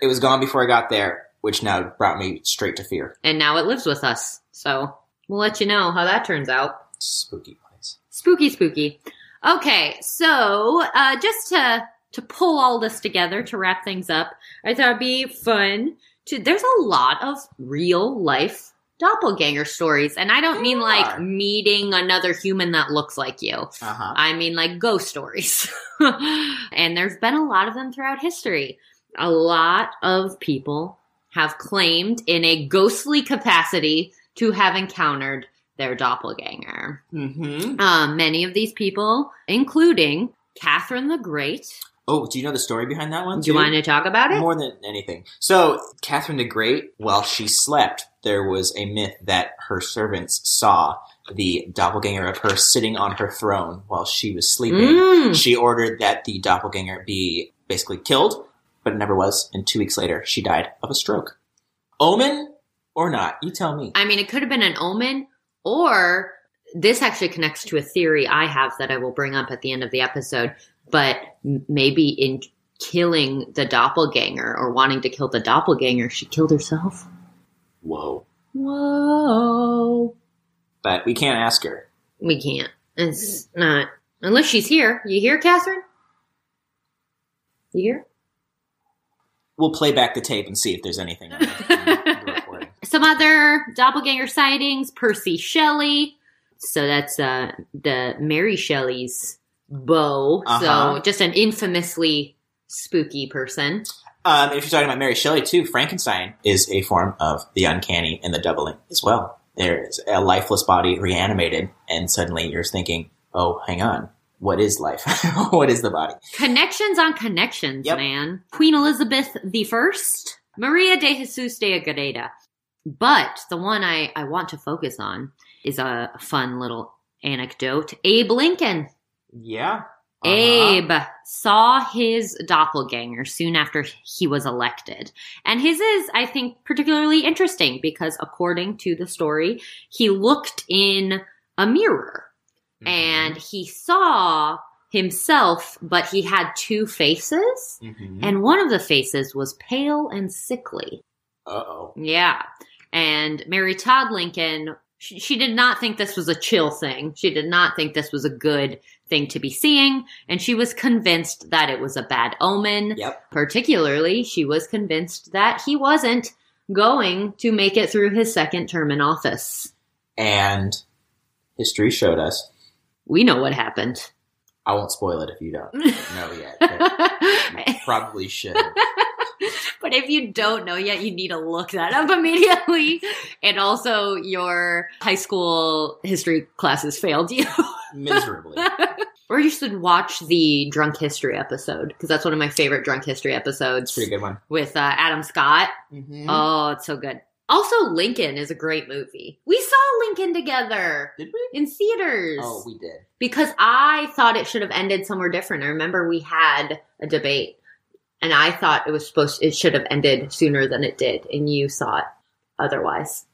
Speaker 2: it was gone before I got there, which now brought me straight to fear.
Speaker 1: and now it lives with us. So we'll let you know how that turns out.
Speaker 2: Spooky place.
Speaker 1: Spooky, spooky. Okay, so uh, just to to pull all this together to wrap things up, I thought it'd be fun to. There's a lot of real life doppelganger stories, and I don't mean like meeting another human that looks like you.
Speaker 2: Uh huh.
Speaker 1: I mean like ghost stories. *laughs* and there's been a lot of them throughout history. A lot of people have claimed in a ghostly capacity to have encountered their doppelganger.
Speaker 2: Mm-hmm.
Speaker 1: Um, many of these people, including Catherine the Great.
Speaker 2: Oh, do you know the story behind that one?
Speaker 1: Do you want to talk about it?
Speaker 2: More than anything. So, Catherine the Great, while she slept, there was a myth that her servants saw the doppelganger of her sitting on her throne while she was sleeping.
Speaker 1: Mm.
Speaker 2: She ordered that the doppelganger be basically killed, but it never was. And two weeks later, she died of a stroke. Omen or not? You tell me.
Speaker 1: I mean, it could have been an omen, or this actually connects to a theory I have that I will bring up at the end of the episode. But maybe in killing the doppelganger or wanting to kill the doppelganger, she killed herself.
Speaker 2: Whoa.
Speaker 1: Whoa.
Speaker 2: But we can't ask her.
Speaker 1: We can't. It's not. Unless she's here. You here, Catherine? You here?
Speaker 2: We'll play back the tape and see if there's anything on the, on the recording.
Speaker 1: Some other doppelganger sightings Percy Shelley. So that's uh, the Mary Shelley's beau.
Speaker 2: Uh-huh.
Speaker 1: So just an infamously spooky person.
Speaker 2: Um, if you're talking about Mary Shelley too, Frankenstein is a form of the uncanny and the doubling as well. There's a lifeless body reanimated, and suddenly you're thinking, "Oh, hang on, what is life? *laughs* what is the body?"
Speaker 1: Connections on connections,
Speaker 2: Yep.
Speaker 1: man. Queen Elizabeth the First, Maria de Jesus de Agreda. But the one I, I want to focus on is a fun little anecdote. Abe Lincoln.
Speaker 2: Yeah, Uh-huh.
Speaker 1: Abe saw his doppelganger soon after he was elected. And his is, I think, particularly interesting because according to the story, he looked in a mirror
Speaker 2: Mhm.
Speaker 1: and he saw himself, but he had two faces.
Speaker 2: Mhm.
Speaker 1: And one of the faces was pale and sickly.
Speaker 2: uh-oh,
Speaker 1: Yeah. And Mary Todd Lincoln, she, she did not think this was a chill thing. She did not think this was a good thing to be seeing. And she was convinced that it was a bad omen.
Speaker 2: Yep.
Speaker 1: Particularly, she was convinced that he wasn't going to make it through his second term in office.
Speaker 2: And history showed us.
Speaker 1: We know what happened.
Speaker 2: I won't spoil it if you don't *laughs* know yet. Probably should. *laughs* *laughs*
Speaker 1: but if you don't know yet, you need to look that up *laughs* immediately. And also, your high school history classes failed you. *laughs*
Speaker 2: Miserably.
Speaker 1: or you should watch the drunk history episode because that's one of my favorite drunk history episodes
Speaker 2: Pretty good one.
Speaker 1: with uh, Adam Scott.
Speaker 2: Mm-hmm.
Speaker 1: Oh, it's so good. Also, Lincoln is a great movie. We saw Lincoln together
Speaker 2: Did we?
Speaker 1: in theaters
Speaker 2: Oh, we did.
Speaker 1: because I thought it should have ended somewhere different. I remember we had a debate, and I thought it was supposed it should have ended sooner than it did, and you saw it otherwise.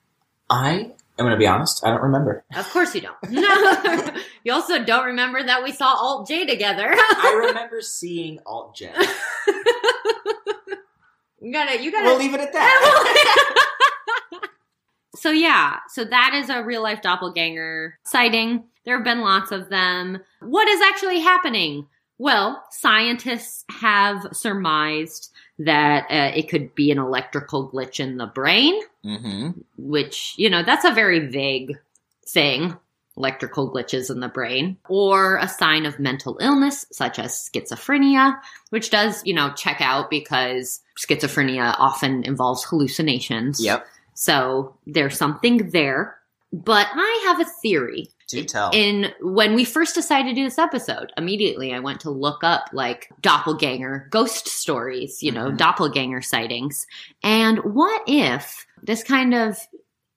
Speaker 2: I am going to be honest. I don't remember.
Speaker 1: Of course you don't. No. *laughs* *laughs* you also don't remember that we saw Alt J together.
Speaker 2: I *laughs* remember seeing Alt J.
Speaker 1: you gotta, you gotta.
Speaker 2: We'll leave it at that.
Speaker 1: so yeah, so that is a real life doppelganger sighting. There have been lots of them. What is actually happening? Well, scientists have surmised that uh, it could be an electrical glitch in the brain,
Speaker 2: mm-hmm.
Speaker 1: which, you know, that's a very vague thing. Electrical glitches in the brain, or a sign of mental illness, such as schizophrenia, which does, you know, check out because schizophrenia often involves hallucinations.
Speaker 2: Yep.
Speaker 1: So there's something there. But I have a theory.
Speaker 2: Do tell.
Speaker 1: In when we first decided to do this episode, immediately I went to look up like doppelganger ghost stories, you know,
Speaker 2: Mhm.
Speaker 1: doppelganger sightings. And what if this kind of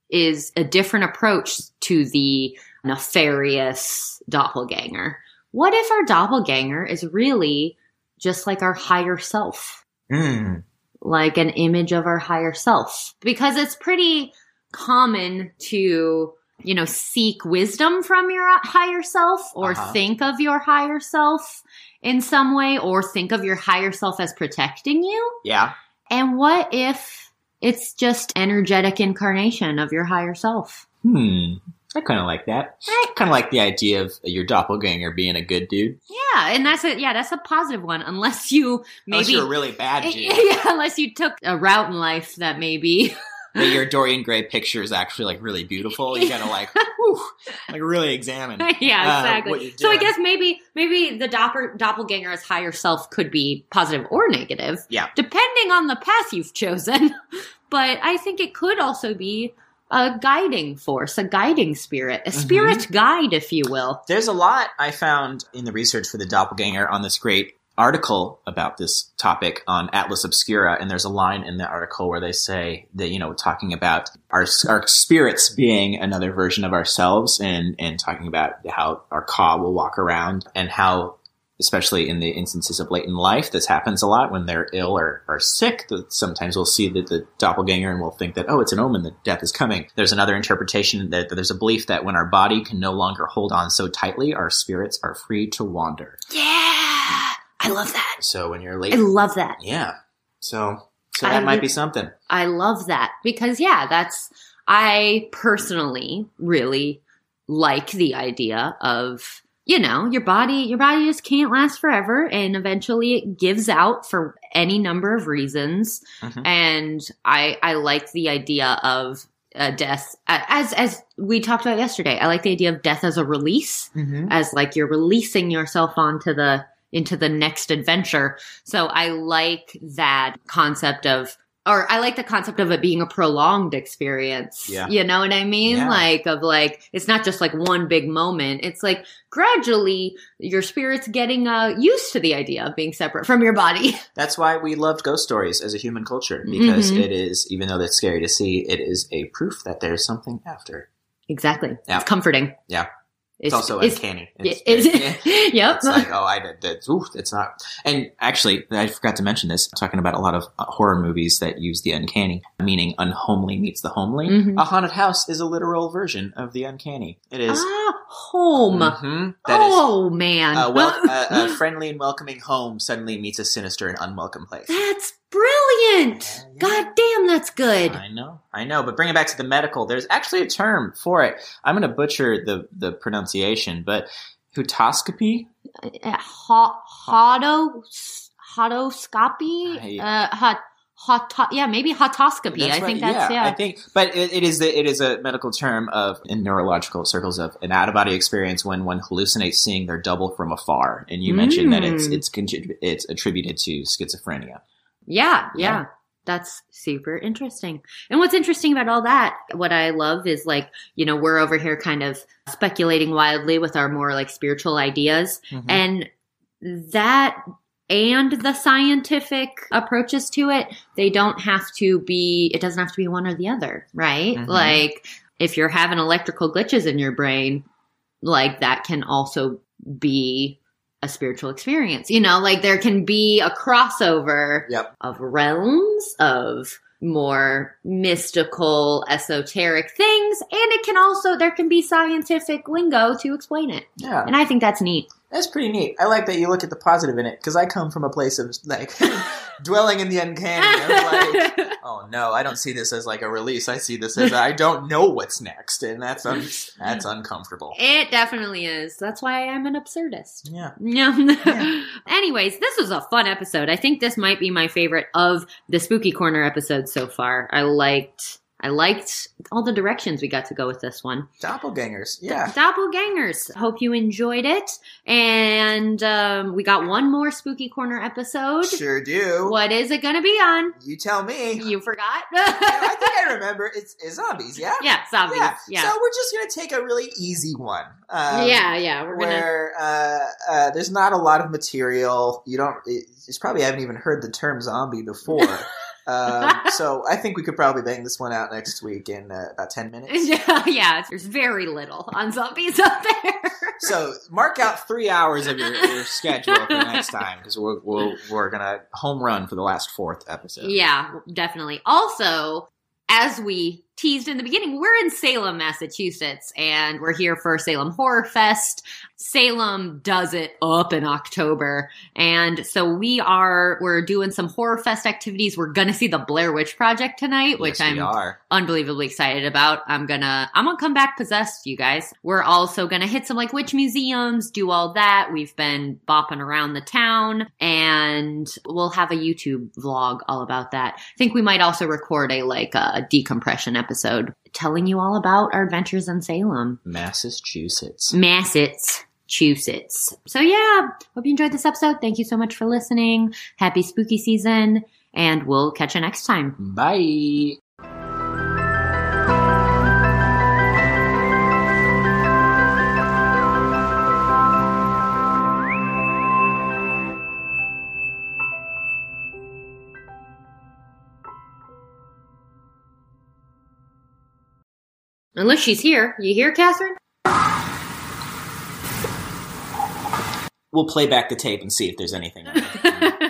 Speaker 1: is a different approach to the nefarious doppelganger? What if our doppelganger is really just like our higher self?
Speaker 2: Mm.
Speaker 1: like an image of our higher self because it's pretty common to you know seek wisdom from your higher self or
Speaker 2: Uh-huh.
Speaker 1: think of your higher self in some way or think of your higher self as protecting you
Speaker 2: Yeah.
Speaker 1: and what if it's just energetic incarnation of your higher self
Speaker 2: Hmm. I kind of like that. I kind of like the idea of your doppelganger being a good dude.
Speaker 1: yeah and that's a yeah that's a positive one unless you
Speaker 2: Unless
Speaker 1: maybe
Speaker 2: you're a really bad *laughs* dude.
Speaker 1: yeah unless you took a route in life that maybe *laughs*
Speaker 2: that your Dorian Gray picture is actually like really beautiful. You gotta like, *laughs* whew, like really examine. *laughs*
Speaker 1: yeah,
Speaker 2: uh,
Speaker 1: exactly.
Speaker 2: you're
Speaker 1: so I guess maybe maybe the doppel, doppelganger's higher self could be positive or negative,
Speaker 2: Yeah.
Speaker 1: depending on the path you've chosen. *laughs* but I think it could also be a guiding force, a guiding spirit, a
Speaker 2: Mm-hmm.
Speaker 1: spirit guide, if you will.
Speaker 2: There's a lot I found in the research for the doppelganger on this great article about this topic on Atlas Obscura, and there's a line in the article where they say that you know talking about our our spirits being another version of ourselves, and and talking about how our ka will walk around, and how especially in the instances of late in life, this happens a lot when they're ill or, or sick. That sometimes we'll see that the doppelganger and we'll think that, oh, it's an omen that death is coming. There's another interpretation that, that there's a belief that when our body can no longer hold on so tightly, our spirits are free to wander.
Speaker 1: Yeah, I love that.
Speaker 2: So when you're late,
Speaker 1: I love that.
Speaker 2: yeah. So, so
Speaker 1: I
Speaker 2: that might be something.
Speaker 1: I love that because yeah, that's I personally really like the idea of you know your body your body just can't last forever and eventually it gives out for any number of reasons
Speaker 2: Mhm.
Speaker 1: and I I like the idea of uh, death as as we talked about yesterday. I like the idea of death as a release
Speaker 2: Mm-hmm.
Speaker 1: as like you're releasing yourself onto the into the next adventure. So I like that concept of or I like the concept of it being a prolonged experience.
Speaker 2: Yeah.
Speaker 1: You know what I mean?
Speaker 2: Yeah.
Speaker 1: Like of like it's not just like one big moment. It's like gradually your spirit's getting uh used to the idea of being separate from your body. *laughs*
Speaker 2: That's why we loved ghost stories as a human culture because
Speaker 1: Mhm.
Speaker 2: it is, even though it's scary to see, it is a proof that there's something after.
Speaker 1: exactly.
Speaker 2: Yeah.
Speaker 1: It's comforting.
Speaker 2: Yeah. It's, also
Speaker 1: it's-
Speaker 2: uncanny.
Speaker 1: Is
Speaker 2: It's,
Speaker 1: it? *laughs* yep.
Speaker 2: it's like, oh, I did that. Ooh, it's not. And actually, I forgot to mention this. Talking about a lot of uh, horror movies that use the uncanny, meaning unhomely meets the homely.
Speaker 1: Mhm.
Speaker 2: A haunted house is a literal version of the uncanny. It is.
Speaker 1: ah, home.
Speaker 2: Mhm. That is
Speaker 1: oh man.
Speaker 2: a, wel- a, *laughs* a friendly and welcoming home suddenly meets a sinister and unwelcome place.
Speaker 1: That's Brilliant!
Speaker 2: Uh.
Speaker 1: God damn, that's good.
Speaker 2: I know, I know, but bring it back to the medical. There's actually a term for it. I'm going to butcher the the pronunciation, but hutoscopy.
Speaker 1: Uh, hoto, hotoscopy? Uh, hot, hot, yeah, maybe hotoscopy. I think that's, yeah.
Speaker 2: I think, but it, it is the, it is a medical term of in neurological circles of an out of body experience when one hallucinates seeing their double from afar. And you mentioned that it's
Speaker 1: Mm.
Speaker 2: it's it's attributed to schizophrenia.
Speaker 1: Yeah, yeah.
Speaker 2: Yeah.
Speaker 1: That's super interesting. And what's interesting about all that, what I love is like, you know, we're over here kind of speculating wildly with our more like spiritual ideas.
Speaker 2: Mhm.
Speaker 1: And that and the scientific approaches to it, they don't have to be, it doesn't have to be one or the other, right?
Speaker 2: Mhm.
Speaker 1: Like, if you're having electrical glitches in your brain, like that can also be a spiritual experience. You know, like there can be a crossover
Speaker 2: Yep.
Speaker 1: of realms of more mystical, esoteric things, and it can also there can be scientific lingo to explain it.
Speaker 2: Yeah,
Speaker 1: And I think that's neat.
Speaker 2: that's pretty neat. I like that you look at the positive in it because I come from a place of like *laughs* dwelling in the uncanny. Like, oh no, I don't see this as like a release. I see this as I *laughs* don't know what's next, and that's un- that's uncomfortable.
Speaker 1: it definitely is. That's why I'm an absurdist.
Speaker 2: Yeah.
Speaker 1: Yeah. *laughs* Anyways, this was a fun episode. I think this might be my favorite of the Spooky Corner episodes so far. I liked I liked all the directions we got to go with this one.
Speaker 2: Doppelgangers. Yeah.
Speaker 1: Doppelgangers. Hope you enjoyed it. And um, we got one more Spooky Corner episode.
Speaker 2: Sure do.
Speaker 1: What is it going to be on?
Speaker 2: You tell me.
Speaker 1: You forgot? *laughs*
Speaker 2: I think I remember. It's, it's zombies, yeah?
Speaker 1: yeah, zombies.
Speaker 2: Yeah.
Speaker 1: Yeah.
Speaker 2: So we're just going to take a really easy one. Um,
Speaker 1: yeah, yeah. We're going to.
Speaker 2: Where uh, uh, there's not a lot of material. You don't. It, you probably haven't even heard the term zombie before. *laughs* um, *laughs* so I think we could probably bang this one out next week in uh, about ten minutes. *laughs*
Speaker 1: Yeah, yeah, there's very little on zombies out there. *laughs*
Speaker 2: So mark out three hours of your, your schedule for next time because we're, we're we're gonna home run for the last fourth episode.
Speaker 1: Yeah, definitely. Also, as we teased in the beginning, we're in Salem, Massachusetts, and we're here for Salem Horror Fest. Salem does it up in October. And so we are we're doing some horror fest activities. We're gonna see the Blair Witch Project tonight, which
Speaker 2: Yes,
Speaker 1: I'm
Speaker 2: are.
Speaker 1: unbelievably excited about. I'm gonna I'm gonna come back possessed, you guys. We're also gonna hit some like witch museums, do all that. We've been bopping around the town, and we'll have a YouTube vlog all about that. I think we might also record a like a decompression episode telling you all about our adventures in Salem,
Speaker 2: Massachusetts.
Speaker 1: Massachusetts. So yeah, hope you enjoyed this episode. Thank you so much for listening. Happy spooky season, and we'll catch you next time.
Speaker 2: Bye.
Speaker 1: Unless she's here. You here, Catherine?
Speaker 2: We'll play back the tape and see if there's anything. *laughs*